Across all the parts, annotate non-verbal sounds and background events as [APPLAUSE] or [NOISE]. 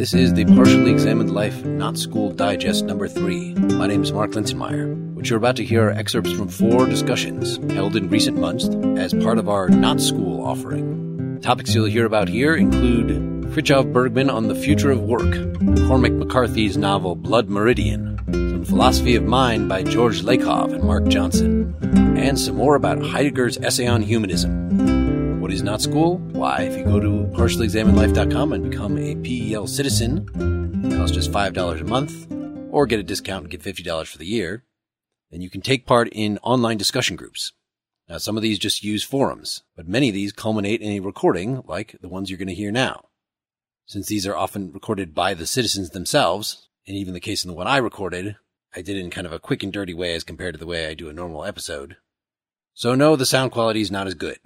This is the Partially Examined Life Not School Digest number three. My name is Mark Linsenmayer. What you're about to hear are excerpts from four discussions held in recent months as part of our Not School offering. Topics you'll hear about here include Frithjof Bergmann on the future of work, Cormac McCarthy's novel Blood Meridian, some philosophy of mind by George Lakoff and Mark Johnson, and some more about Heidegger's essay on humanism. Is not school? Why, if you go to partiallyexaminedlife.com and become a PEL citizen, it costs just $5 a month, or get a discount and get $50 for the year, then you can take part in online discussion groups. Now, some of these just use forums, but many of these culminate in a recording like the ones you're going to hear now. Since these are often recorded by the citizens themselves, and even the case in the one I recorded, I did it in kind of a quick and dirty way as compared to the way I do a normal episode. So no, the sound quality is not as good.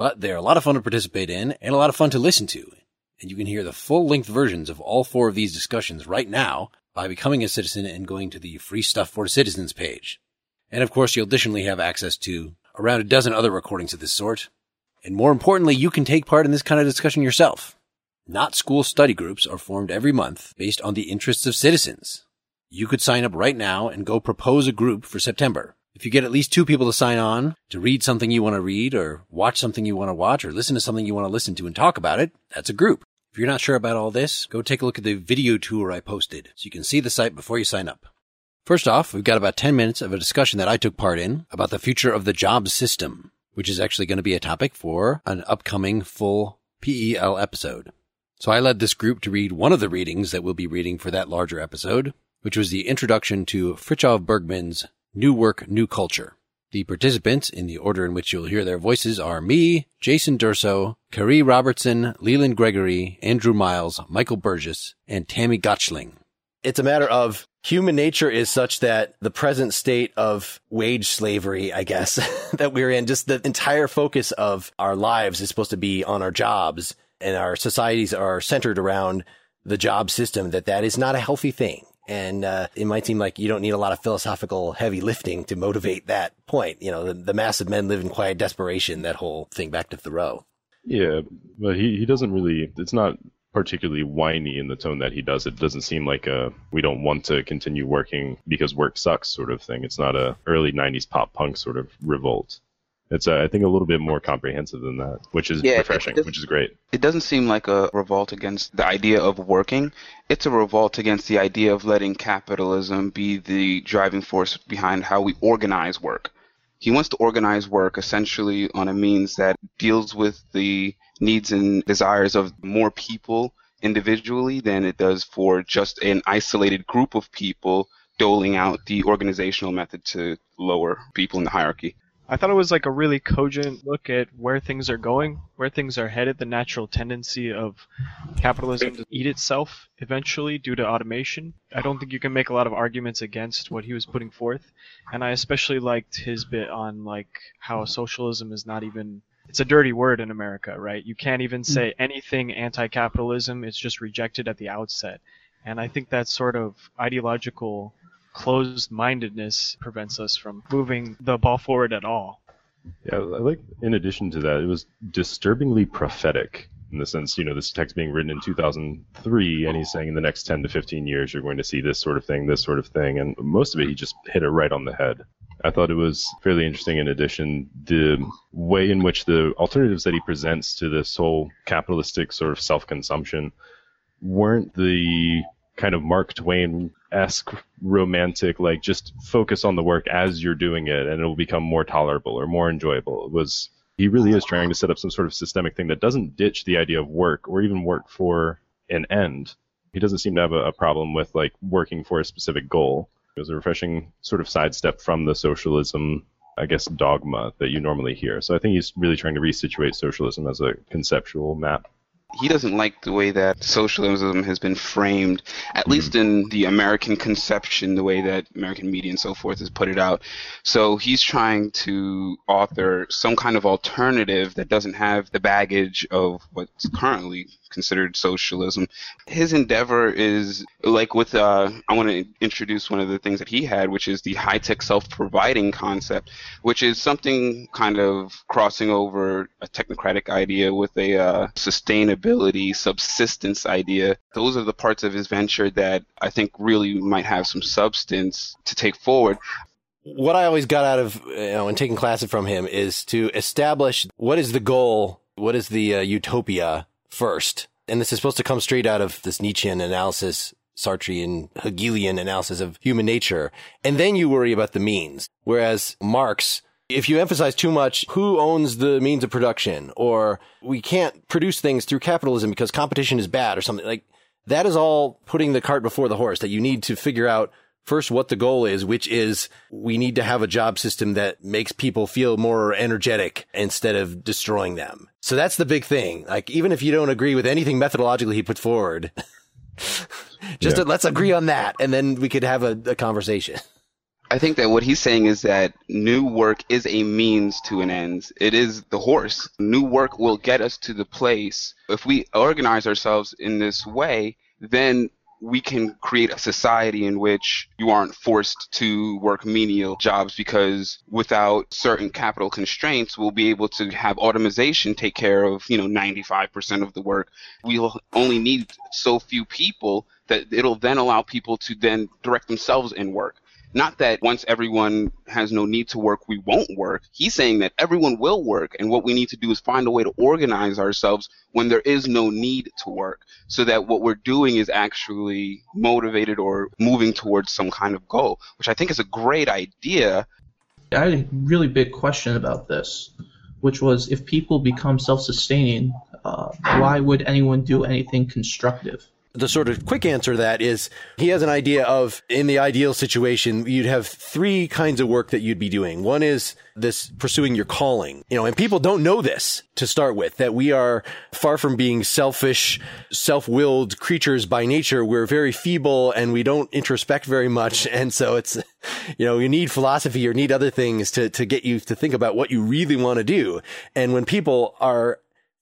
But they're a lot of fun to participate in and a lot of fun to listen to. And you can hear the full length versions of all four of these discussions right now by becoming a citizen and going to the Free Stuff for Citizens page. And of course, you'll additionally have access to around a dozen other recordings of this sort. And more importantly, you can take part in this kind of discussion yourself. Not school study groups are formed every month based on the interests of citizens. You could sign up right now and go propose a group for September. If you get at least two people to sign on to read something you want to read or watch something you want to watch or listen to something you want to listen to and talk about it, that's a group. If you're not sure about all this, go take a look at the video tour I posted so you can see the site before you sign up. First off, we've got about 10 minutes of a discussion that I took part in about the future of the job system, which is actually going to be a topic for an upcoming full PEL episode. So I led this group to read one of the readings that we'll be reading for that larger episode, which was the introduction to Frithjof Bergmann's New Work, New Culture. The participants, in the order in which you'll hear their voices, are me, Jason Durso, Carrie Robertson, Leland Gregory, Andrew Miles, Michael Burgess, and Tammy Gotchling. It's a matter of human nature is such that the present state of wage slavery, I guess, [LAUGHS] that we're in, just the entire focus of our lives is supposed to be on our jobs and our societies are centered around the job system, that that is not a healthy thing. And uh, it might seem like you don't need a lot of philosophical heavy lifting to motivate that point. You know, the, the mass of men live in quiet desperation, that whole thing back to Thoreau. Yeah, but he, he doesn't really, it's not particularly whiny in the tone that he does. It doesn't seem like a we don't want to continue working because work sucks sort of thing. It's not a early 90s pop punk sort of revolt. It's, uh, I think, a little bit more comprehensive than that, which is Yeah, refreshing, which is great. It doesn't seem like a revolt against the idea of working. It's a revolt against the idea of letting capitalism be the driving force behind how we organize work. He wants to organize work essentially on a means that deals with the needs and desires of more people individually than it does for just an isolated group of people doling out the organizational method to lower people in the hierarchy. I thought it was like a really cogent look at where things are going, where things are headed, the natural tendency of capitalism to eat itself eventually due to automation. I don't think you can make a lot of arguments against what he was putting forth, and I especially liked his bit on like how socialism is not even it's a dirty word in America, right? You can't even mm. say anything anti-capitalism, it's just rejected at the outset. And I think that sort of ideological closed mindedness prevents us from moving the ball forward at all. Yeah, I like. In addition to that, it was disturbingly prophetic in the sense, you know, this text being written in 2003, and he's saying in the next 10 to 15 years you're going to see this sort of thing, this sort of thing, and most of it he just hit it right on the head. I thought it was fairly interesting. In addition, the way in which the alternatives that he presents to this whole capitalistic sort of self-consumption weren't the kind of Mark Twain esque romantic, like just focus on the work as you're doing it and it'll become more tolerable or more enjoyable. It was he really is trying to set up some sort of systemic thing that doesn't ditch the idea of work or even work for an end. He doesn't seem to have a, a problem with like working for a specific goal. It was a refreshing sort of sidestep from the socialism, I guess, dogma that you normally hear. So I think he's really trying to resituate socialism as a conceptual map. He doesn't like the way that socialism has been framed, at least in the American conception, the way that American media and so forth has put it out. So he's trying to author some kind of alternative that doesn't have the baggage of what's currently considered socialism. His endeavor is like with uh, I want to introduce one of the things that he had, which is the high tech self providing concept, which is something kind of crossing over a technocratic idea with a uh, sustainability, subsistence idea. Those are the parts of his venture that I think really might have some substance to take forward what I always got out of you know in taking classes from him is to establish what is the goal, what is the uh, utopia first, and this is supposed to come straight out of this Nietzschean analysis, Sartrean Hegelian analysis of human nature, and then you worry about the means. Whereas Marx if you emphasize too much who owns the means of production or we can't produce things through capitalism because competition is bad or something like that is all putting the cart before the horse that you need to figure out first what the goal is, which is we need to have a job system that makes people feel more energetic instead of destroying them. So that's the big thing. Like even if you don't agree with anything methodologically he puts forward, [LAUGHS] just yeah. let's agree on that and then we could have a, a conversation. [LAUGHS] I think that what he's saying is that new work is a means to an end. It is the horse. New work will get us to the place. If we organize ourselves in this way, then we can create a society in which you aren't forced to work menial jobs because without certain capital constraints, we'll be able to have automation take care of, you know, 95% of the work. We'll only need so few people that it'll then allow people to then direct themselves in work. Not that once everyone has no need to work, we won't work. He's saying that everyone will work, and what we need to do is find a way to organize ourselves when there is no need to work, so that what we're doing is actually motivated or moving towards some kind of goal, which I think is a great idea. I had a really big question about this, which was if people become self sustaining, uh, why would anyone do anything constructive? The sort of quick answer to that is he has an idea of in the ideal situation, you'd have three kinds of work that you'd be doing. One is this pursuing your calling, you know, and people don't know this to start with, that we are far from being selfish, self-willed creatures by nature. We're very feeble and we don't introspect very much. [LAUGHS] And so it's, you know, you need philosophy or need other things to, to get you to think about what you really want to do. And when people are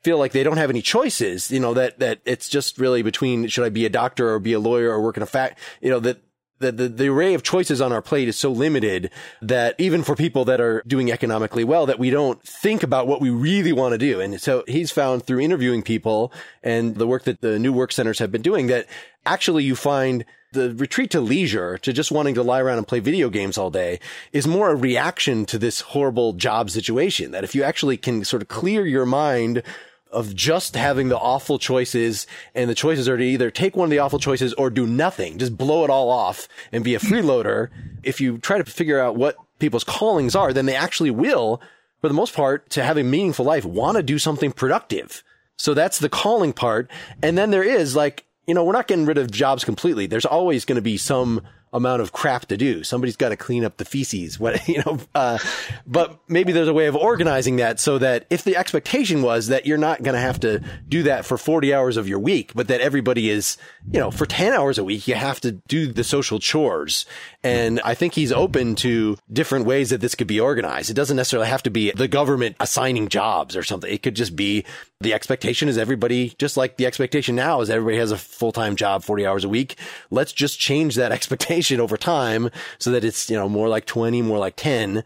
feel like they don't have any choices, you know, that, that it's just really between should I be a doctor or be a lawyer or work in a fact, you know, that, the, the, the array of choices on our plate is so limited that even for people that are doing economically well, that we don't think about what we really want to do. And so he's found through interviewing people and the work that the new work centers have been doing that actually you find the retreat to leisure, to just wanting to lie around and play video games all day is more a reaction to this horrible job situation. That if you actually can sort of clear your mind of just having the awful choices and the choices are to either take one of the awful choices or do nothing, just blow it all off and be a freeloader. if you try to figure out what people's callings are, then they actually will, for the most part, to have a meaningful life, want to do something productive. So that's the calling part. And then there is like, you know, we're not getting rid of jobs completely. There's always going to be some amount of crap to do. Somebody's got to clean up the feces. What [LAUGHS] you know, uh, but maybe there's a way of organizing that so that if the expectation was that you're not going to have to do that for 40 hours of your week, but that everybody is, you know, for 10 hours a week, you have to do the social chores. And I think he's open to different ways that this could be organized. It doesn't necessarily have to be the government assigning jobs or something. It could just be the expectation is everybody, just like the expectation now is everybody has a full-time job, 40 hours a week. Let's just change that [LAUGHS] expectation over time so that it's, you know, more like 20, more like 10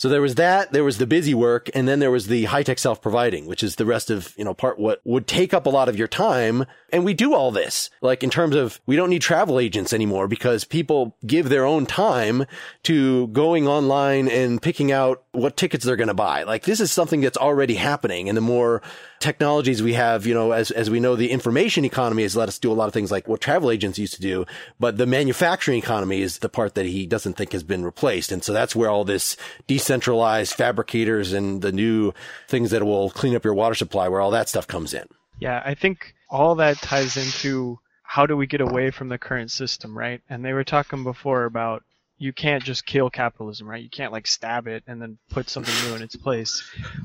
so there was that, there was the busy work, and then there was the high tech self providing, which is the rest of, you know, part what would take up a lot of your time. And we do all this, like in terms of we don't need travel agents anymore because people give their own time to going online and picking out what tickets they're going to buy. Like this is something that's already happening. And the more technologies we have, you know, as, as we know, the information economy has let us do a lot of things like what travel agents used to do. But the manufacturing economy is the part that he doesn't think has been replaced. And so that's where all this decentralized fabricators and the new things that will clean up your water supply, where all that stuff comes in. Yeah, I think all that ties into how do we get away from the current system, right? And they were talking before about you can't just kill capitalism, right? You can't like stab it and then put something new in its place.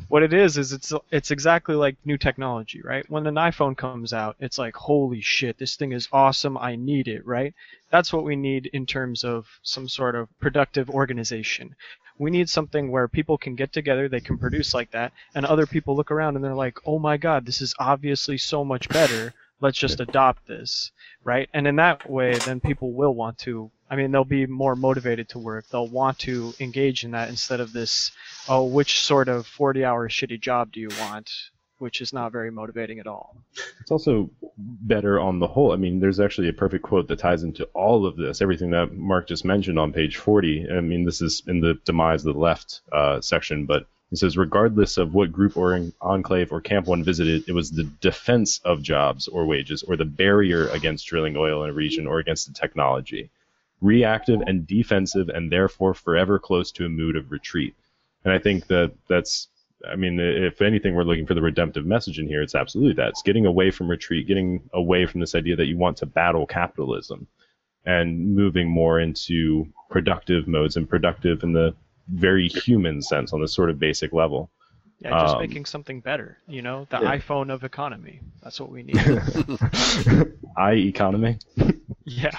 What it is is it's it's exactly like new technology, right? When an iPhone comes out, it's like holy shit, this thing is awesome, I need it, right? That's what we need in terms of some sort of productive organization. We need something where people can get together, they can produce like that, and other people look around and they're like, "Oh my god, this is obviously so much better." let's just adopt this, right? And in that way, then people will want to I mean, they'll be more motivated to work. They'll want to engage in that instead of this, oh, which sort of 40 hour shitty job do you want? which is not very motivating at all. It's also better on the whole. I mean, there's actually a perfect quote that ties into all of this, everything that Mark just mentioned on page 40. I mean, this is in the demise of the left uh, section, but it says, regardless of what group or enclave or camp one visited, it was the defense of jobs or wages or the barrier against drilling oil in a region or against the technology. Reactive and defensive and therefore forever close to a mood of retreat. And I think that that's I mean, if anything, we're looking for the redemptive message in here. It's absolutely that. It's getting away from retreat, getting away from this idea that you want to battle capitalism, and moving more into productive modes and productive in the very human sense on this sort of basic level. Yeah, just um, making something better. You know, the yeah. iPhone of economy. That's what we [LAUGHS] need. i economy. [LAUGHS] yeah.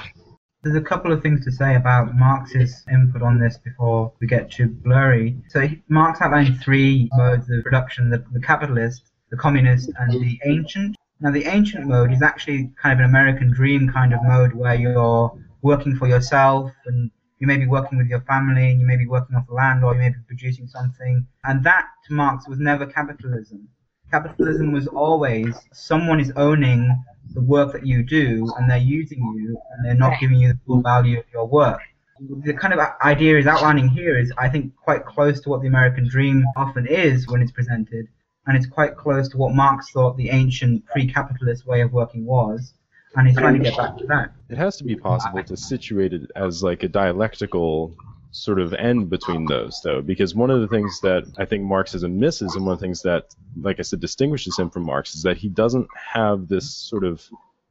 There's a couple of things to say about Marx's input on this before we get to blurry. So Marx outlined three modes of production: the, the capitalist, the communist, and the ancient. Now, the ancient mode is actually kind of an American dream kind of mode where you're working for yourself and you may be working with your family and you may be working off the land or you may be producing something. And that, to Marx, was never capitalism. Capitalism was always someone is owning the work that you do and they're using you and they're not giving you the full value of your work. The kind of idea is outlining here is, I think, quite close to what the American dream often is when it's presented, and it's quite close to what Marx thought the ancient pre-capitalist way of working was, and he's trying to get back to that. It has to be possible to situate it as like a dialectical sort of end between those, though, because one of the things that I think Marxism misses, and one of the things that, like I said, distinguishes him from Marx, is that he doesn't have this sort of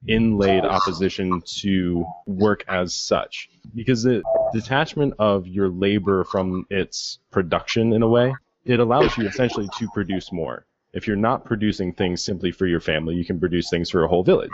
inlaid opposition to work as such. Because the detachment of your labor from its production, in a way, it allows you essentially to produce more. If you're not producing things simply for your family, you can produce things for a whole village.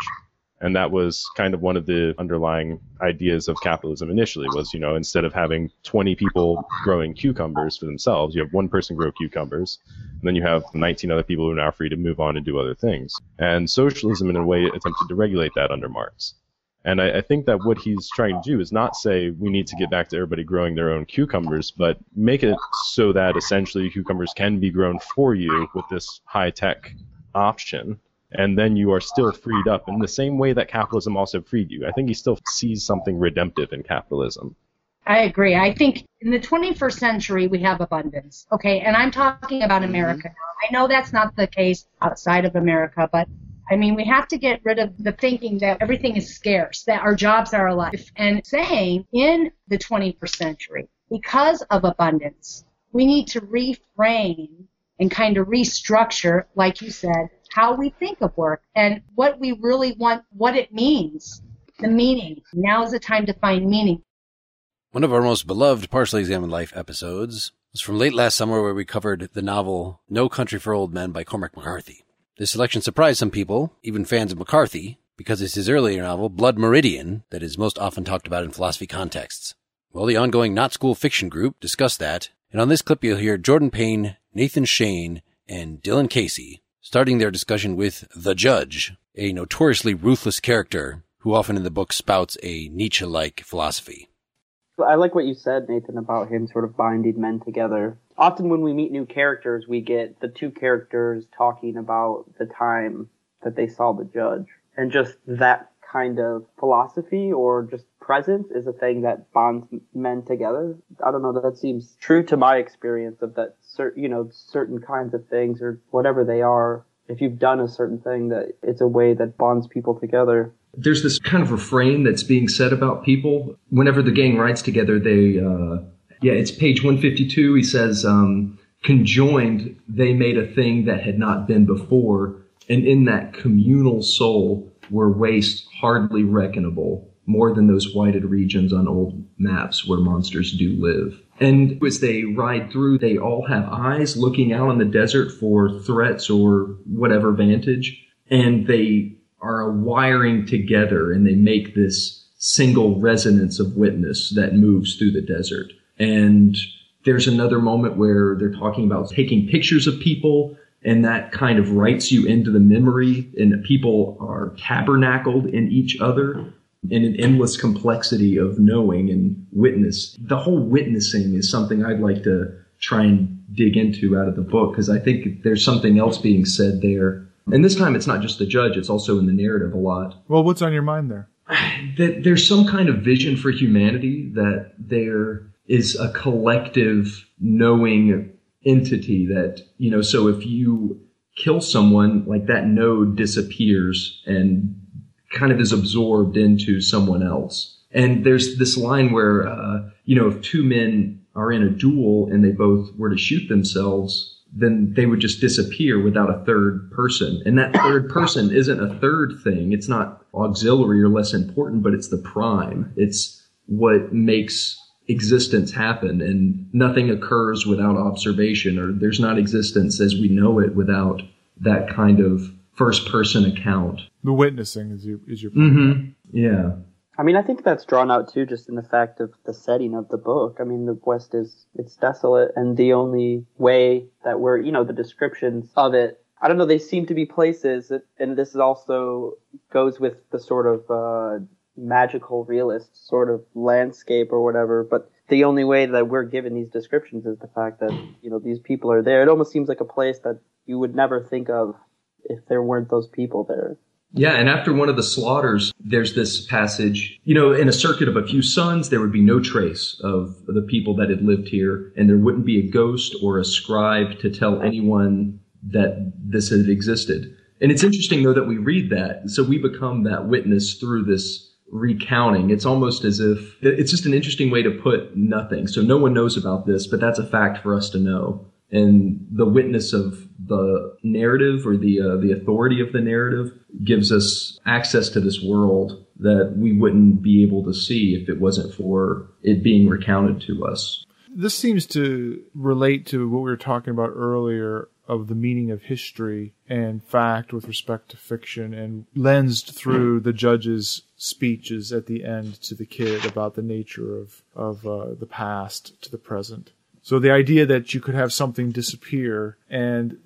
And that was kind of one of the underlying ideas of capitalism initially was, you know, instead of having 20 people growing cucumbers for themselves, you have one person grow cucumbers, and then you have 19 other people who are now free to move on and do other things. And socialism, in a way, attempted to regulate that under Marx. And I, I, think that what he's trying to do is not say we need to get back to everybody growing their own cucumbers, but make it so that essentially cucumbers can be grown for you with this high tech option and then you are still freed up in the same way that capitalism also freed you. I think he still sees something redemptive in capitalism. I agree. I think in the 21st century we have abundance. Okay, and I'm talking about mm-hmm. America now. I know that's not the case outside of America, but I mean, we have to get rid of the thinking that everything is scarce, that our jobs are alive, and saying in the 21st century, because of abundance, we need to reframe and kind of restructure, like you said, how we think of work and what we really want, what it means, the meaning. Now is the time to find meaning. One of our most beloved Partially Examined Life episodes was from late last summer where we covered the novel No Country for Old Men by Cormac McCarthy. This selection surprised some people, even fans of McCarthy, because it's his earlier novel, Blood Meridian, that is most often talked about in philosophy contexts. Well, the ongoing Not School Fiction group discussed that, and on this clip you'll hear Jordan Payne, Nathan Shane, and Dylan Casey starting their discussion with the judge, a notoriously ruthless character who often in the book spouts a Nietzsche-like philosophy. I like what you said, Nathan, about him sort of binding men together. Often when we meet new characters, we get the two characters talking about the time that they saw the judge. And just that kind of philosophy or just presence is a thing that bonds men together. I don't know, that seems true to my experience of that certain, you know, certain kinds of things or whatever they are. If you've done a certain thing that it's a way that bonds people together. There's this kind of refrain that's being said about people. Whenever the gang rides together, they, uh, yeah, it's page 152. He says, um, conjoined, they made a thing that had not been before. And in that communal soul were waste hardly reckonable more than those whited regions on old maps where monsters do live. And as they ride through, they all have eyes looking out on the desert for threats or whatever vantage. And they are wiring together and they make this single resonance of witness that moves through the desert. And there's another moment where they're talking about taking pictures of people and that kind of writes you into the memory and people are tabernacled in each other in an endless complexity of knowing and witness. The whole witnessing is something I'd like to try and dig into out of the book because I think there's something else being said there. And this time it's not just the judge, it's also in the narrative a lot. Well, what's on your mind there? [SIGHS] That there's some kind of vision for humanity, that there is a collective knowing entity that, you know, so if you kill someone, like that node disappears and kind of is absorbed into someone else. And there's this line where, uh, you know, if two men are in a duel and they both were to shoot themselves, then they would just disappear without a third person. And that third person isn't a third thing. It's not auxiliary or less important, but it's the prime. It's what makes existence happen and nothing occurs without observation or there's not existence as we know it without that kind of first person account. The witnessing is your is your Mm-hmm. Yeah. I mean, I think that's drawn out too, just in the fact of the setting of the book. I mean, the West is it's desolate, and the only way that we're, you know, the descriptions of it. I don't know. They seem to be places, that, and this also goes with the sort of uh, magical realist sort of landscape or whatever. But the only way that we're given these descriptions is the fact that you know these people are there. It almost seems like a place that you would never think of if there weren't those people there. Yeah, and after one of the slaughters, there's this passage, you know, in a circuit of a few suns, there would be no trace of the people that had lived here, and there wouldn't be a ghost or a scribe to tell anyone that this had existed. And it's interesting, though, that we read that. So we become that witness through this recounting. It's almost as if it's just an interesting way to put nothing. So no one knows about this, but that's a fact for us to know. And the witness of the narrative or the uh, the authority of the narrative gives us access to this world that we wouldn't be able to see if it wasn't for it being recounted to us. This seems to relate to what we were talking about earlier of the meaning of history and fact with respect to fiction and lensed through the judge's speeches at the end to the kid about the nature of, of uh, the past to the present. So the idea that you could have something disappear and,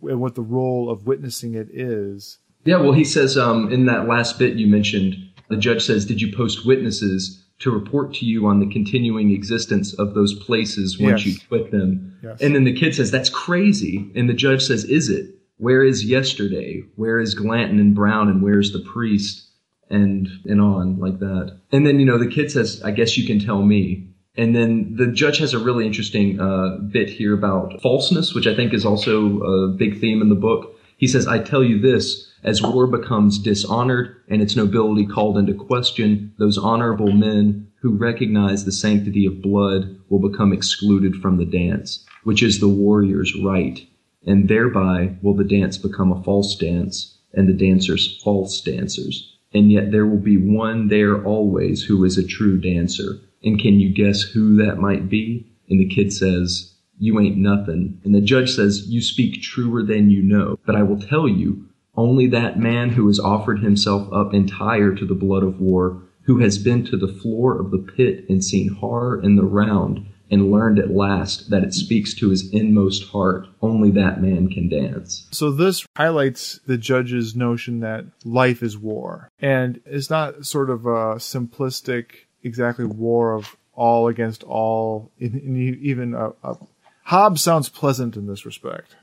and what the role of witnessing it is. Yeah, well, he says um, in that last bit you mentioned, the judge says, Did you post witnesses to report to you on the continuing existence of those places once Yes. you quit them? Yes. And then the kid says, That's crazy. And the judge says, Is it? Where is yesterday? Where is Glanton and Brown? And where's the priest? And and on like that. And then, you know, the kid says, I guess you can tell me. And then the judge has a really interesting uh, bit here about falseness, which I think is also a big theme in the book. He says, I tell you this, as war becomes dishonored and its nobility called into question, those honorable men who recognize the sanctity of blood will become excluded from the dance, which is the warrior's right. And thereby will the dance become a false dance, and the dancers false dancers. And yet there will be one there always who is a true dancer. And can you guess who that might be? And the kid says, You ain't nothing. And the judge says, You speak truer than you know. But I will tell you, only that man who has offered himself up entire to the blood of war, who has been to the floor of the pit and seen horror in the round, and learned at last that it speaks to his inmost heart, only that man can dance. So this highlights the judge's notion that life is war, and it's not sort of a simplistic, exactly war of all against all. In, even a, a Hobbes sounds pleasant in this respect.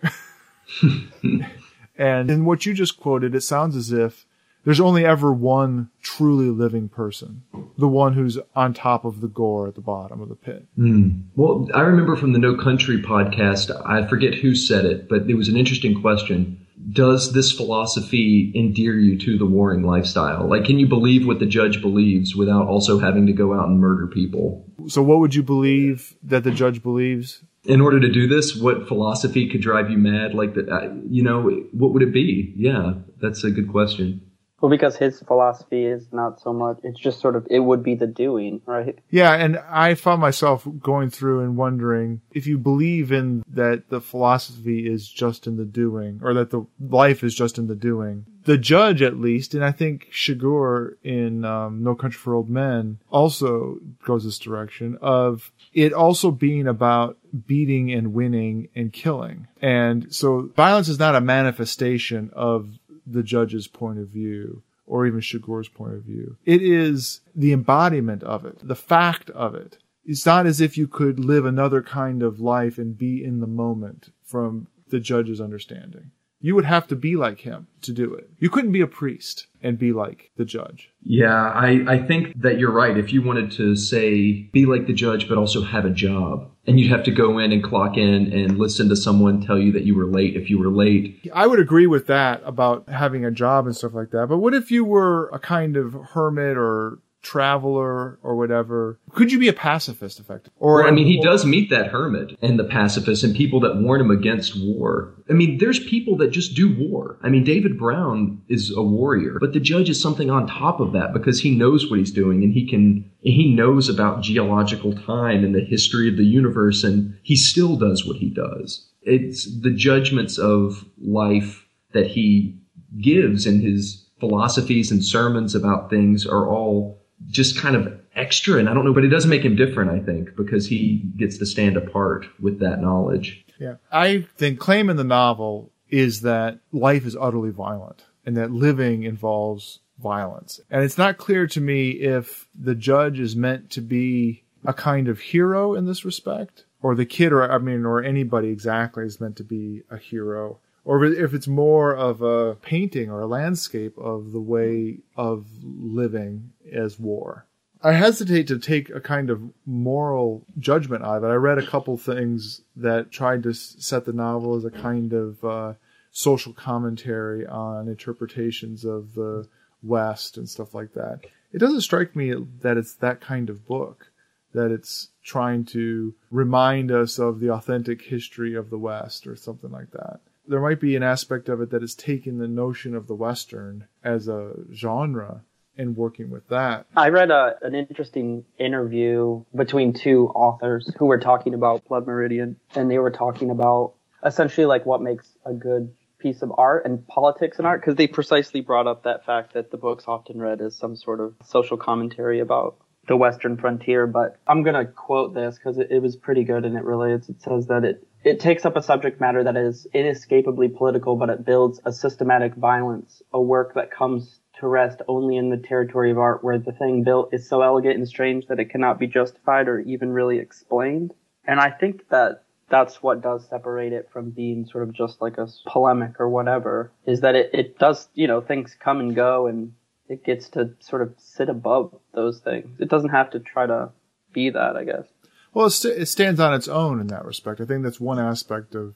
[LAUGHS] and in what you just quoted, it sounds as if there's only ever one truly living person, the one who's on top of the gore at the bottom of the pit. Hmm. Well, I remember from the No Country podcast, I forget who said it, but it was an interesting question. Does this philosophy endear you to the warring lifestyle? Like, can you believe what the judge believes without also having to go out and murder people? So, what would you believe that the judge believes? In order to do this, what philosophy could drive you mad? Like that, uh, you know, what would it be? Yeah, that's a good question. Well, because his philosophy is not so much, it's just sort of, it would be the doing, right? Yeah, and I found myself going through and wondering if you believe in that the philosophy is just in the doing, or that the life is just in the doing. The judge, at least, and I think Chigurh in um, No Country for Old Men also goes this direction of it also being about beating and winning and killing. And so violence is not a manifestation of the judge's point of view or even Chigurh's point of view. It is the embodiment of it, the fact of it. it's not as if you could live another kind of life and be in the moment from the judge's understanding. You would have to be like him to do it. You couldn't be a priest and be like the judge. Yeah, I, I think that you're right. If you wanted to say, be like the judge, but also have a job, and you'd have to go in and clock in and listen to someone tell you that you were late if you were late. I would agree with that about having a job and stuff like that. But what if you were a kind of hermit or traveler or whatever. Could you be a pacifist, effectively? Or well, I mean, he does meet that hermit and the pacifist and people that warn him against war. I mean, there's people that just do war. I mean, David Brown is a warrior, but the judge is something on top of that because he knows what he's doing and he can he knows about geological time and the history of the universe and he still does what he does. It's the judgments of life that he gives in his philosophies and sermons about things are all just kind of extra. And I don't know, but it does make him different, I think, because he gets to stand apart with that knowledge. Yeah. I think claim in the novel is that life is utterly violent and that living involves violence. And it's not clear to me if the judge is meant to be a kind of hero in this respect or the kid or I mean or anybody exactly is meant to be a hero or if it's more of a painting or a landscape of the way of living as war. I hesitate to take a kind of moral judgment of it. I read a couple things that tried to set the novel as a kind of uh, social commentary on interpretations of the West and stuff like that. It doesn't strike me that it's that kind of book, that it's trying to remind us of the authentic history of the West or something like that there might be an aspect of it that is taking the notion of the Western as a genre and working with that. I read a, an interesting interview between two authors who were talking about Blood Meridian, and they were talking about essentially like what makes a good piece of art and politics and art, because they precisely brought up that fact that the book's often read as some sort of social commentary about the Western frontier. But I'm going to quote this because it, it was pretty good and it relates. It says that it it takes up a subject matter that is inescapably political, but it builds a systematic violence, a work that comes to rest only in the territory of art where the thing built is so elegant and strange that it cannot be justified or even really explained. And I think that that's what does separate it from being sort of just like a polemic or whatever, is that it, it does, you know, things come and go and it gets to sort of sit above those things. It doesn't have to try to be that, I guess. Well, it, st- it stands on its own in that respect. I think that's one aspect of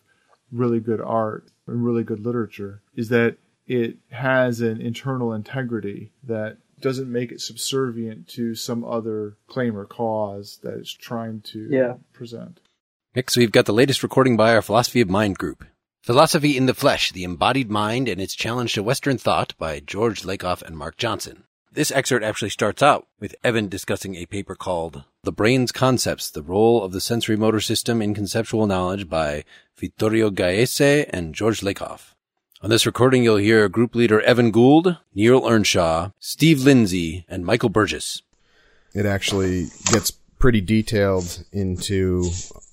really good art and really good literature is that it has an internal integrity that doesn't make it subservient to some other claim or cause that it's trying to yeah. present. Next, we've got the latest recording by our Philosophy of Mind group. Philosophy in the Flesh, The Embodied Mind and Its Challenge to Western Thought by George Lakoff and Mark Johnson. This excerpt actually starts out with Evan discussing a paper called The Brain's Concepts, the Role of the Sensory Motor System in Conceptual Knowledge by Vittorio Gallese and George Lakoff. On this recording, you'll hear group leader Evan Gould, Neil Earnshaw, Steve Lindsay, and Michael Burgess. It actually gets pretty detailed into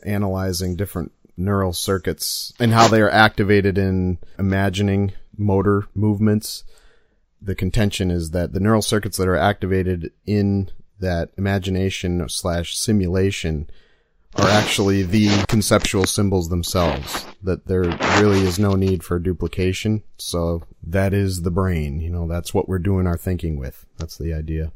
analyzing different neural circuits and how they are activated in imagining motor movements the contention is that the neural circuits that are activated in that imagination slash simulation are actually the conceptual symbols themselves. That there really is no need for duplication. So that is the brain. You know, that's what we're doing our thinking with. That's the idea.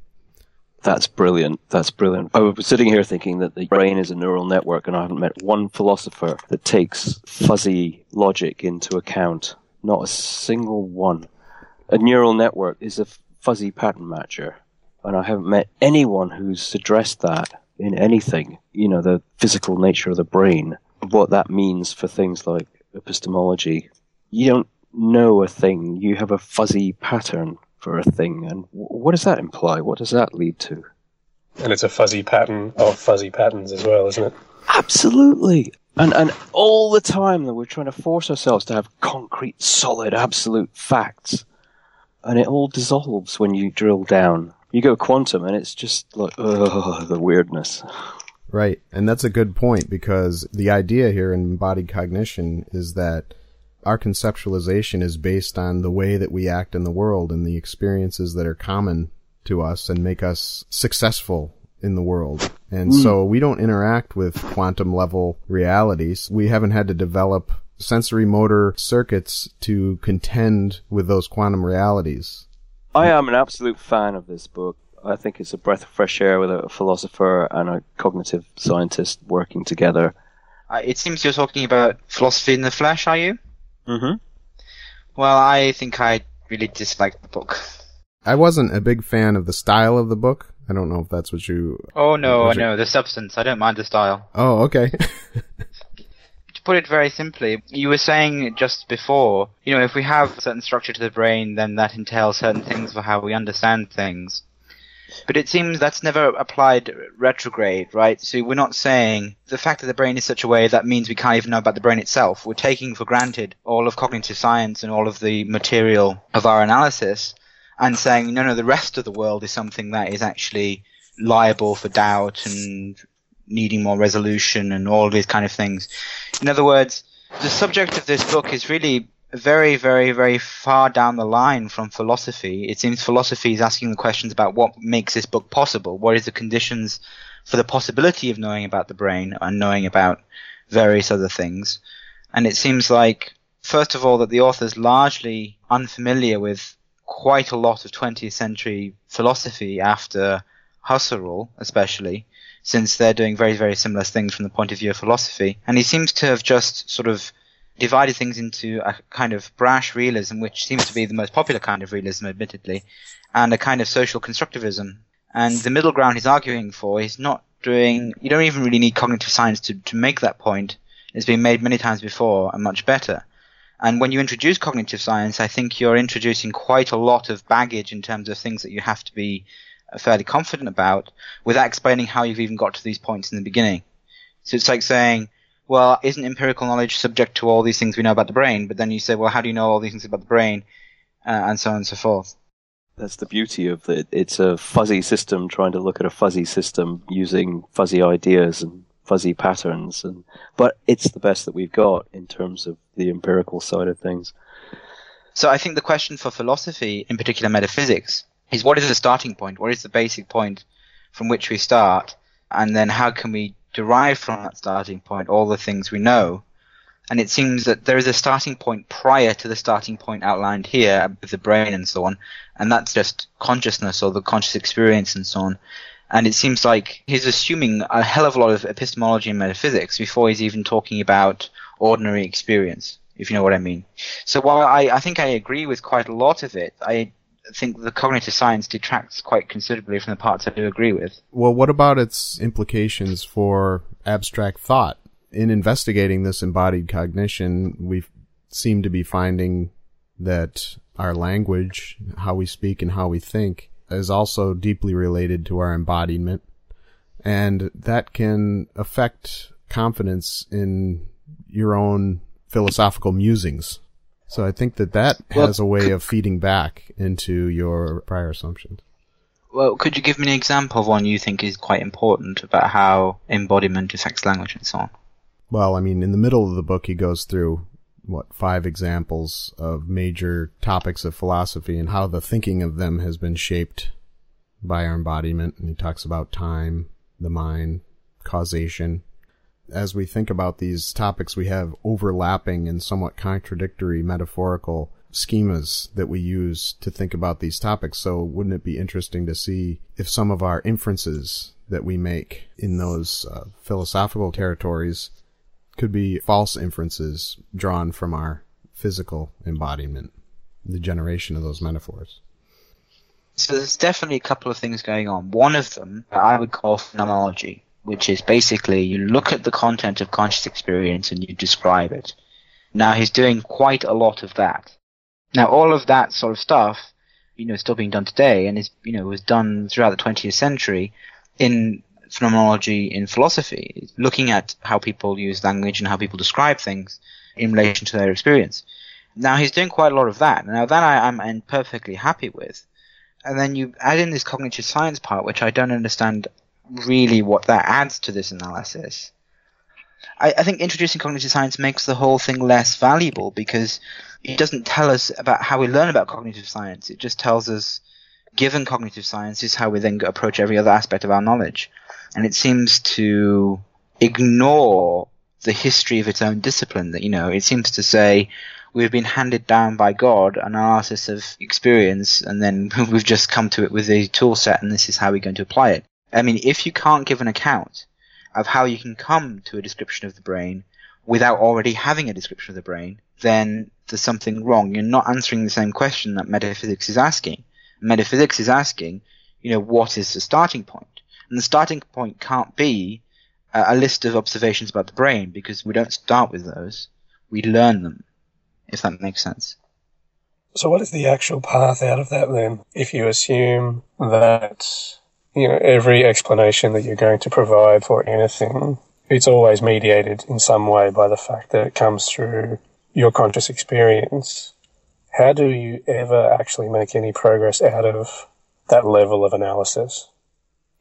That's brilliant. That's brilliant. I was sitting here thinking that the brain is a neural network, and I haven't met one philosopher that takes fuzzy logic into account. Not a single one a neural network is a fuzzy pattern matcher. And I haven't met anyone who's addressed that in anything, you know, the physical nature of the brain, what that means for things like epistemology. You don't know a thing, you have a fuzzy pattern for a thing. And what does that imply? What does that lead to? And it's a fuzzy pattern of fuzzy patterns as well, isn't it? Absolutely. And and all the time that we're trying to force ourselves to have concrete, solid, absolute facts and it all dissolves when you drill down. You go quantum, and it's just like, oh, the weirdness. Right, and that's a good point because the idea here in embodied cognition is that our conceptualization is based on the way that we act in the world and the experiences that are common to us and make us successful in the world. And Mm. so we don't interact with quantum level realities. We haven't had to develop sensory motor circuits to contend with those quantum realities. I am an absolute fan of this book. I think it's a breath of fresh air with a philosopher and a cognitive scientist working together. Uh, it seems you're talking about philosophy in the flesh, are you? Mm-hmm. Well, I think I really dislike the book. I wasn't a big fan of the style of the book. I don't know if that's what you. Oh no, no, was the substance. I don't mind the style. Oh, okay. [LAUGHS] Put it very simply, you were saying just before, you know, if we have a certain structure to the brain, then that entails certain things for how we understand things. But it seems that's never applied retrograde, right? So we're not saying the fact that the brain is such a way that means we can't even know about the brain itself. We're taking for granted all of cognitive science and all of the material of our analysis and saying, no, no, the rest of the world is something that is actually liable for doubt and needing more resolution and all these kind of things. In other words, the subject of this book is really very, very, very far down the line from philosophy. It seems philosophy is asking the questions about what makes this book possible. What is the conditions for the possibility of knowing about the brain and knowing about various other things? And it seems like, first of all, that the author is largely unfamiliar with quite a lot of 20th century philosophy after Husserl, especially, since they're doing very, very similar things from the point of view of philosophy. And he seems to have just sort of divided things into a kind of brash realism, which seems to be the most popular kind of realism, admittedly, and a kind of social constructivism. And the middle ground he's arguing for is not doing, you don't even really need cognitive science to, to make that point. It's been made many times before and much better. And when you introduce cognitive science, I think you're introducing quite a lot of baggage in terms of things that you have to be fairly confident about without explaining how you've even got to these points in the beginning. So it's like saying, well, isn't empirical knowledge subject to all these things we know about the brain? But then you say, well, how do you know all these things about the brain? Uh, and so on and so forth. That's the beauty of it. It's a fuzzy system trying to look at a fuzzy system using fuzzy ideas and fuzzy patterns, and but it's the best that we've got in terms of the empirical side of things. So I think the question for philosophy, in particular metaphysics, is what is the starting point? What is the basic point from which we start? And then how can we derive from that starting point all the things we know? And it seems that there is a starting point prior to the starting point outlined here with the brain and so on. And that's just consciousness or the conscious experience and so on. And it seems like he's assuming a hell of a lot of epistemology and metaphysics before he's even talking about ordinary experience, if you know what I mean. So while I, I think I agree with quite a lot of it, I think the cognitive science detracts quite considerably from the parts I do agree with. Well, what about its implications for abstract thought? In investigating this embodied cognition, we seem to be finding that our language, how we speak and how we think, is also deeply related to our embodiment. And that can affect confidence in your own philosophical musings. So I think that that Well, has a way of feeding back into your prior assumptions. Well, could you give me an example of one you think is quite important about how embodiment affects language and so on? Well, I mean, in the middle of the book, he goes through what five examples of major topics of philosophy and how the thinking of them has been shaped by our embodiment. And he talks about time, the mind, causation. As we think about these topics, we have overlapping and somewhat contradictory metaphorical schemas that we use to think about these topics. So wouldn't it be interesting to see if some of our inferences that we make in those uh, philosophical territories could be false inferences drawn from our physical embodiment, the generation of those metaphors. So there's definitely a couple of things going on. One of them I would call phenomenology, which is basically you look at the content of conscious experience and you describe it. Now he's doing quite a lot of that. Now all of that sort of stuff, you know, is still being done today and is, you know, was done throughout the 20th century in phenomenology in philosophy, looking at how people use language and how people describe things in relation to their experience. Now he's doing quite a lot of that. Now that I am perfectly happy with. And then you add in this cognitive science part, which I don't understand really what that adds to this analysis. I, I think introducing cognitive science makes the whole thing less valuable because it doesn't tell us about how we learn about cognitive science. It just tells us given cognitive science, is how we then approach every other aspect of our knowledge. And it seems to ignore the history of its own discipline. That you know, it seems to say we've been handed down by God an analysis of experience, and then [LAUGHS] we've just come to it with a tool set, and this is how we're going to apply it. I mean, if you can't give an account of how you can come to a description of the brain without already having a description of the brain, then there's something wrong. You're not answering the same question that metaphysics is asking. Metaphysics is asking, you know, what is the starting point? And the starting point can't be a, a list of observations about the brain because we don't start with those. We learn them, if that makes sense. So, what is the actual path out of that then? If you assume that you know every explanation that you're going to provide for anything, it's always mediated in some way by the fact that it comes through your conscious experience. How do you ever actually make any progress out of that level of analysis?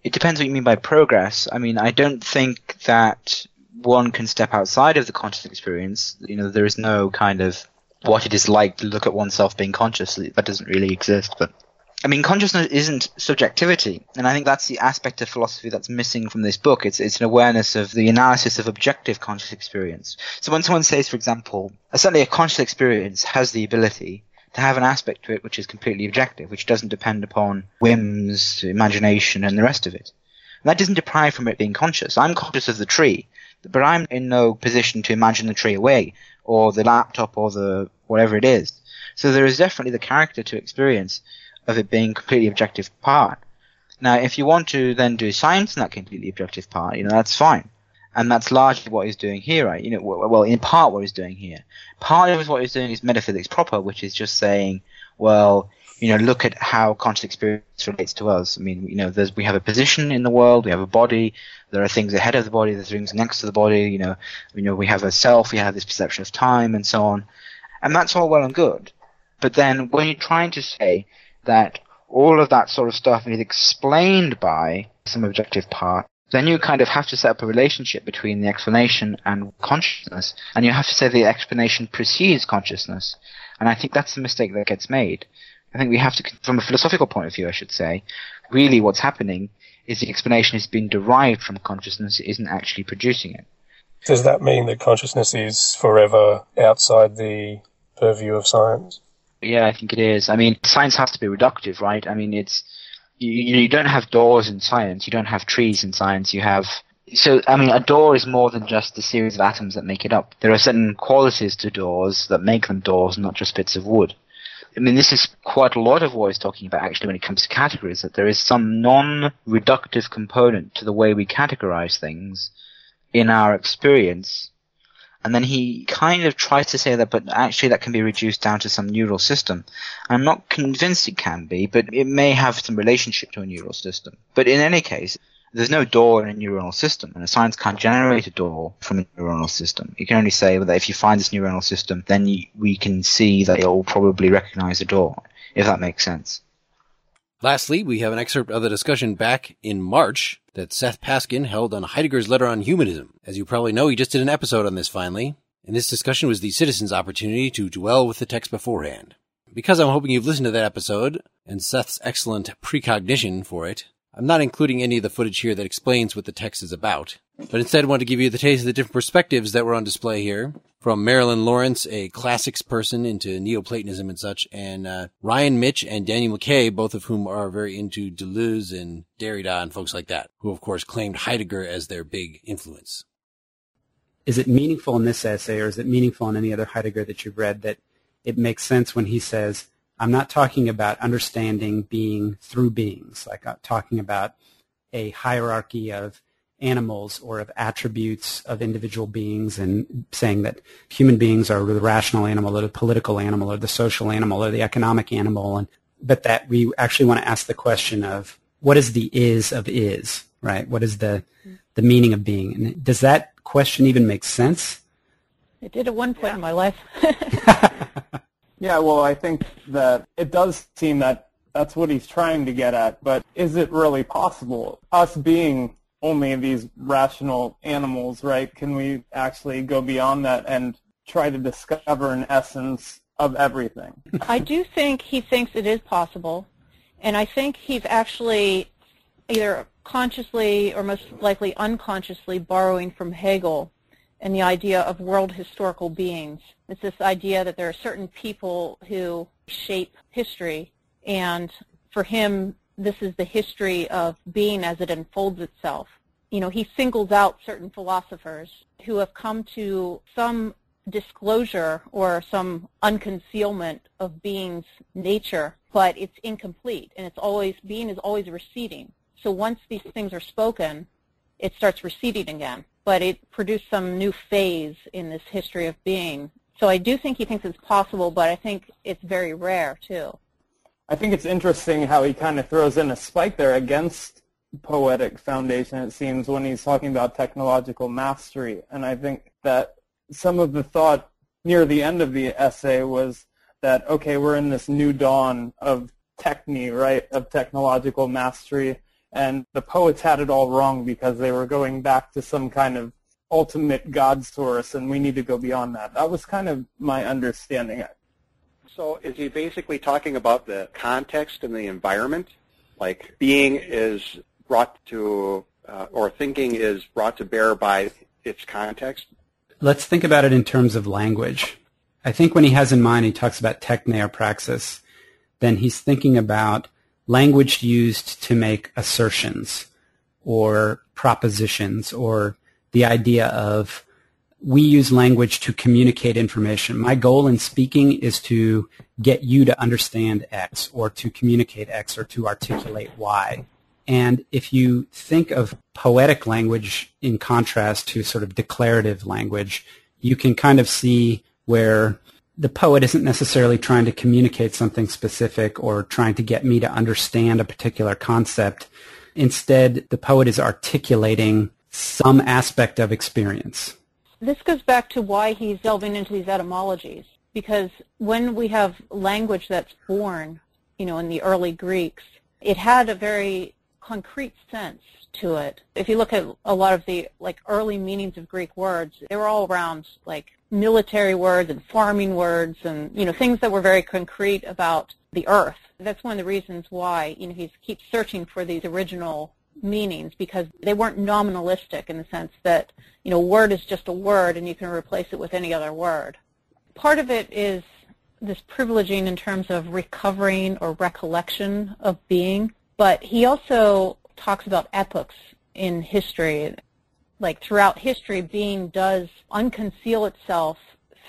It depends what you mean by progress. I mean, I don't think that one can step outside of the conscious experience. You know, there is no kind of what it is like to look at oneself being conscious. That doesn't really exist. But I mean, consciousness isn't subjectivity, and I think that's the aspect of philosophy that's missing from this book. It's it's an awareness of the analysis of objective conscious experience. So when someone says, for example, uh, certainly a conscious experience has the ability to have an aspect to it which is completely objective, which doesn't depend upon whims, imagination, and the rest of it. And that doesn't deprive from it being conscious. I'm conscious of the tree, but I'm in no position to imagine the tree away, or the laptop, or the whatever it is. So there is definitely the character to experience of it being completely objective part. Now, if you want to then do science in that completely objective part, you know, that's fine. And that's largely what he's doing here, right? You know, well, in part what he's doing here. Part of what he's doing is metaphysics proper, which is just saying, well, you know, look at how conscious experience relates to us. I mean, you know, we have a position in the world, we have a body, there are things ahead of the body, there's things next to the body, you know, you know, we have a self, we have this perception of time and so on. And that's all well and good. But then when you're trying to say that all of that sort of stuff is explained by some objective part, then you kind of have to set up a relationship between the explanation and consciousness, and you have to say the explanation precedes consciousness. And I think that's the mistake that gets made. I think we have to, from a philosophical point of view, I should say, really what's happening is the explanation is being derived from consciousness, it isn't actually producing it. Does that mean that consciousness is forever outside the purview of science? Yeah, I think it is. I mean, science has to be reductive, right? I mean, it's you, you don't have doors in science. You don't have trees in science. You have so I mean, a door is more than just a series of atoms that make it up. There are certain qualities to doors that make them doors, not just bits of wood. I mean, this is quite a lot of what he's talking about actually when it comes to categories, that there is some non-reductive component to the way we categorize things in our experience and then he kind of tries to say that, but actually that can be reduced down to some neural system. I'm not convinced it can be, but it may have some relationship to a neural system. But in any case, there's no door in a neuronal system, and a science can't generate a door from a neuronal system. You can only say that if you find this neuronal system, then we can see that it will probably recognize a door, if that makes sense. Lastly, we have an excerpt of the discussion back in March that Seth Paskin held on Heidegger's letter on humanism. As you probably know, he just did an episode on this finally, and this discussion was the citizens' opportunity to dwell with the text beforehand. Because I'm hoping you've listened to that episode, and Seth's excellent precognition for it, I'm not including any of the footage here that explains what the text is about, but instead want to give you the taste of the different perspectives that were on display here. From Marilyn Lawrence, a classics person into Neoplatonism and such, and uh, Ryan Mitch and Daniel McKay, both of whom are very into Deleuze and Derrida and folks like that, who of course claimed Heidegger as their big influence. Is it meaningful in this essay, or is it meaningful in any other Heidegger that you've read, that it makes sense when he says, I'm not talking about understanding being through beings, like I'm talking about a hierarchy of animals or of attributes of individual beings and saying that human beings are the rational animal or the political animal or the social animal or the economic animal and but that we actually want to ask the question of what is the is of is right? What is the the meaning of being? And does that question even make sense? It did at one point yeah. in my life [LAUGHS] [LAUGHS] Yeah, well, I think that it does seem that that's what he's trying to get at, but is it really possible? Us being only these rational animals, right? Can we actually go beyond that and try to discover an essence of everything? I do think he thinks it is possible. And I think he's actually either consciously or most likely unconsciously borrowing from Hegel and the idea of world historical beings. It's this idea that there are certain people who shape history, and for him, this is the history of being as it unfolds itself. You know, he singles out certain philosophers who have come to some disclosure or some unconcealment of being's nature, but it's incomplete, and it's always being is always receding. So once these things are spoken, it starts receding again, but it produced some new phase in this history of being. So I do think he thinks it's possible, but I think it's very rare too. I think it's interesting how he kind of throws in a spike there against poetic foundation, it seems, when he's talking about technological mastery. And I think that some of the thought near the end of the essay was that, okay, we're in this new dawn of techne, right, of technological mastery, and the poets had it all wrong because they were going back to some kind of ultimate God source, and we need to go beyond that. That was kind of my understanding. So is he basically talking about the context and the environment? Like being is brought to, uh, or thinking is brought to bear by its context? Let's think about it in terms of language. I think when he has in mind, he talks about techne or praxis, then he's thinking about language used to make assertions or propositions or the idea of we use language to communicate information. My goal in speaking is to get you to understand X or to communicate X or to articulate Y. And if you think of poetic language in contrast to sort of declarative language, you can kind of see where the poet isn't necessarily trying to communicate something specific or trying to get me to understand a particular concept. Instead, the poet is articulating some aspect of experience. This goes back to why he's delving into these etymologies, because when we have language that's born, you know, in the early Greeks, it had a very concrete sense to it. If you look at a lot of the like early meanings of Greek words, they were all around like military words and farming words and you know things that were very concrete about the earth. That's one of the reasons why you know he keeps searching for these original meanings because they weren't nominalistic in the sense that you know word is just a word and you can replace it with any other word. Part of it is this privileging in terms of recovering or recollection of being, but he also talks about epochs in history like throughout history, being does unconceal itself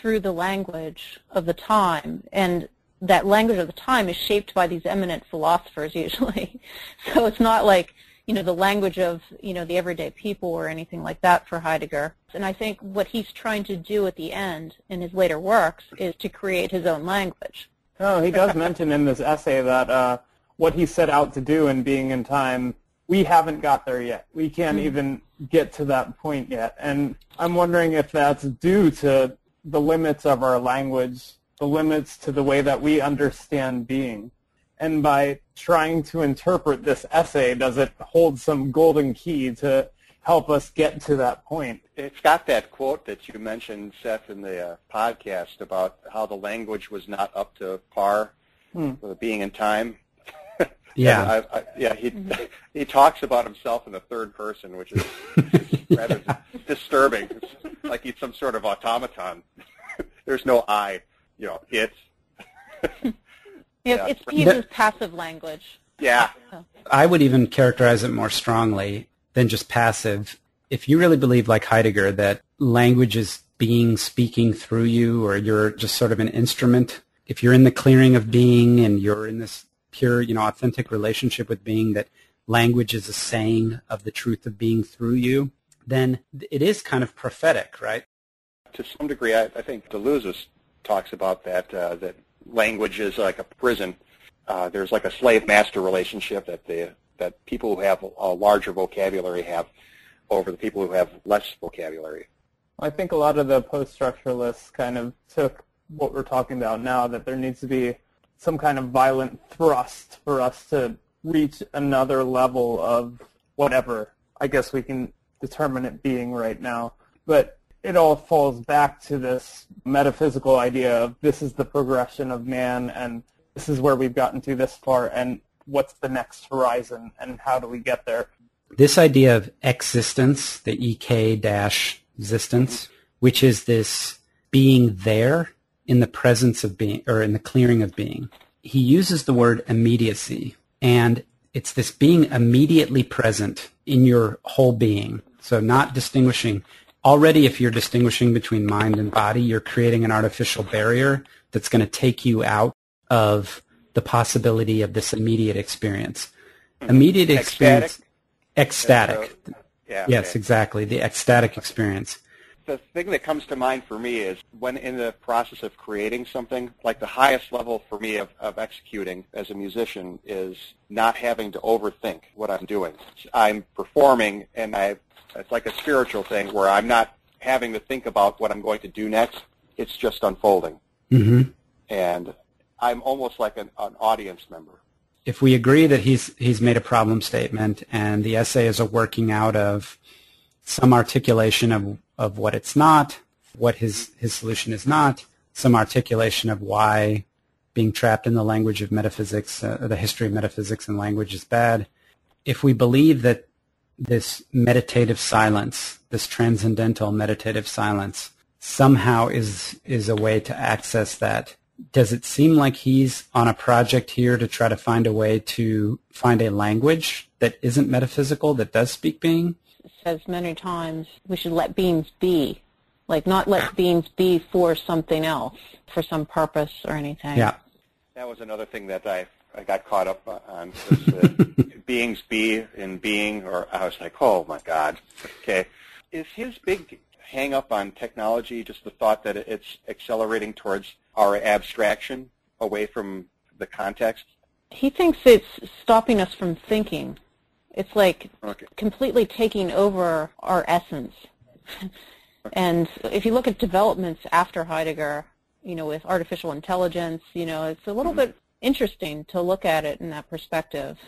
through the language of the time, and that language of the time is shaped by these eminent philosophers usually. [LAUGHS] so it's not like you know the language of you know the everyday people or anything like that for Heidegger. And I think what he's trying to do at the end in his later works is to create his own language. Oh, he does mention in this essay that uh, what he set out to do in Being and Time we haven't got there yet. We can't mm-hmm. even get to that point yet. And I'm wondering if that's due to the limits of our language, the limits to the way that we understand being. And by trying to interpret this essay, does it hold some golden key to help us get to that point? It's got that quote that you mentioned, Seth, in the uh, podcast about how the language was not up to par hmm. with being in time. Yeah, I, I, yeah. He [LAUGHS] he talks about himself in the third person, which is [LAUGHS] rather disturbing. It's like he's some sort of automaton. [LAUGHS] There's no I, you know. It. yeah, yeah, it's he uses passive language. Yeah. I would even characterize it more strongly than just passive. If you really believe, like Heidegger, that language is being speaking through you, or you're just sort of an instrument. If you're in the clearing of being and you're in this pure, you know, authentic relationship with being that language is a saying of the truth of being through you, then it is kind of prophetic, right? To some degree, I, I think Deleuze talks about that, uh, that language is like a prison. Uh, there's like a slave-master relationship that the that people who have a larger vocabulary have over the people who have less vocabulary. I think a lot of the post-structuralists kind of took what we're talking about now, that there needs to be some kind of violent thrust for us to reach another level of whatever I guess we can determine it being right now. But it all falls back to this metaphysical idea of this is the progression of man and this is where we've gotten to this far and what's the next horizon and how do we get there. This idea of existence, the EK dash existence, which is this being there in the presence of being or in the clearing of being. He uses the word immediacy and it's this being immediately present in your whole being. So not distinguishing. Already if you're distinguishing between mind and body, you're creating an artificial barrier that's going to take you out of the possibility of this immediate experience. Immediate experience. Ecstatic. Yeah, yes, okay. exactly. The ecstatic experience. The thing that comes to mind for me is when in the process of creating something, like the highest level for me of, of executing as a musician is not having to overthink what I'm doing. I'm performing and I, it's like a spiritual thing where I'm not having to think about what I'm going to do next. It's just unfolding. Mm-hmm. And I'm almost like an, an audience member. if we agree that he's he's made a problem statement and the essay is a working out of some articulation of of what it's not, what his his solution is not, some articulation of why being trapped in the language of metaphysics, uh, the history of metaphysics and language is bad. If we believe that this meditative silence, this transcendental meditative silence, somehow is is a way to access that does it seem like he's on a project here to try to find a way to find a language that isn't metaphysical, that does speak being? Says many times we should let beings be. Like not let beings be for something else, for some purpose or anything. Yeah. That was another thing that I I got caught up on. Was, uh, [LAUGHS] beings be in being, or I was like, oh my god. Okay, is his big hang up on technology just the thought that it's accelerating towards our abstraction away from the context? He thinks it's stopping us from thinking. It's like Okay. completely taking over our essence. and if you look at developments after Heidegger, you know, with artificial intelligence, you know, it's a little mm-hmm. bit interesting to look at it in that perspective.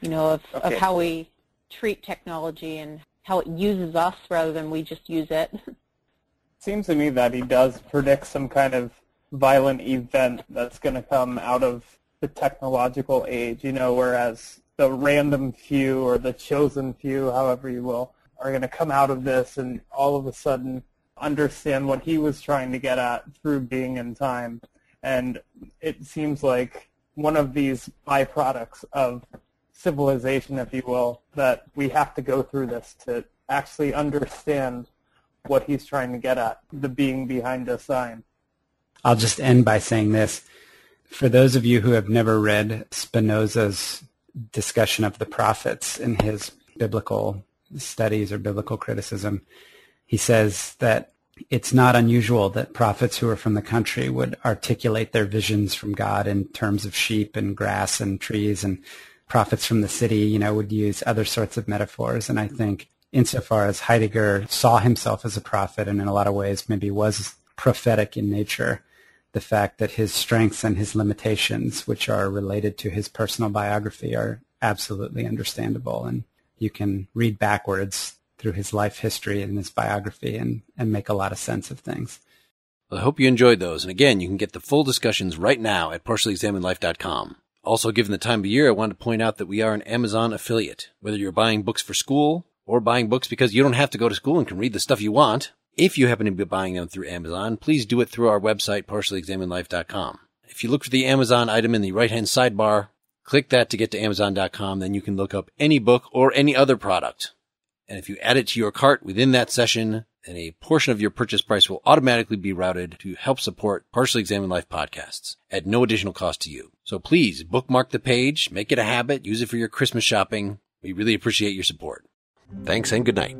You know, of, of how we treat technology and how it uses us rather than we just use it. [LAUGHS] seems to me that he does predict some kind of violent event that's going to come out of the technological age, you know, whereas the random few or the chosen few, however you will, are going to come out of this and all of a sudden understand what he was trying to get at through being in time. And it seems like one of these byproducts of civilization, if you will, that we have to go through this to actually understand what he's trying to get at, the being behind a sign. I'll just end by saying this. For those of you who have never read Spinoza's discussion of the prophets in his biblical studies or biblical criticism, he says that it's not unusual that prophets who are from the country would articulate their visions from God in terms of sheep and grass and trees and prophets from the city, you know, would use other sorts of metaphors. And I think insofar as Heidegger saw himself as a prophet and in a lot of ways maybe was prophetic in nature, the fact that his strengths and his limitations, which are related to his personal biography, are absolutely understandable. And you can read backwards through his life history and his biography and, and make a lot of sense of things. Well, I hope you enjoyed those. And again, you can get the full discussions right now at partiallyexaminedlife.com. Also, given the time of year, I wanted to point out that we are an Amazon affiliate. Whether you're buying books for school or buying books because you don't have to go to school and can read the stuff you want, if you happen to be buying them through Amazon, please do it through our website, partiallyexaminedlife.com. If you look for the Amazon item in the right-hand sidebar, click that to get to amazon.com, then you can look up any book or any other product. And if you add it to your cart within that session, then a portion of your purchase price will automatically be routed to help support Partially Examined Life podcasts at no additional cost to you. So please bookmark the page, make it a habit, use it for your Christmas shopping. We really appreciate your support. Thanks and good night.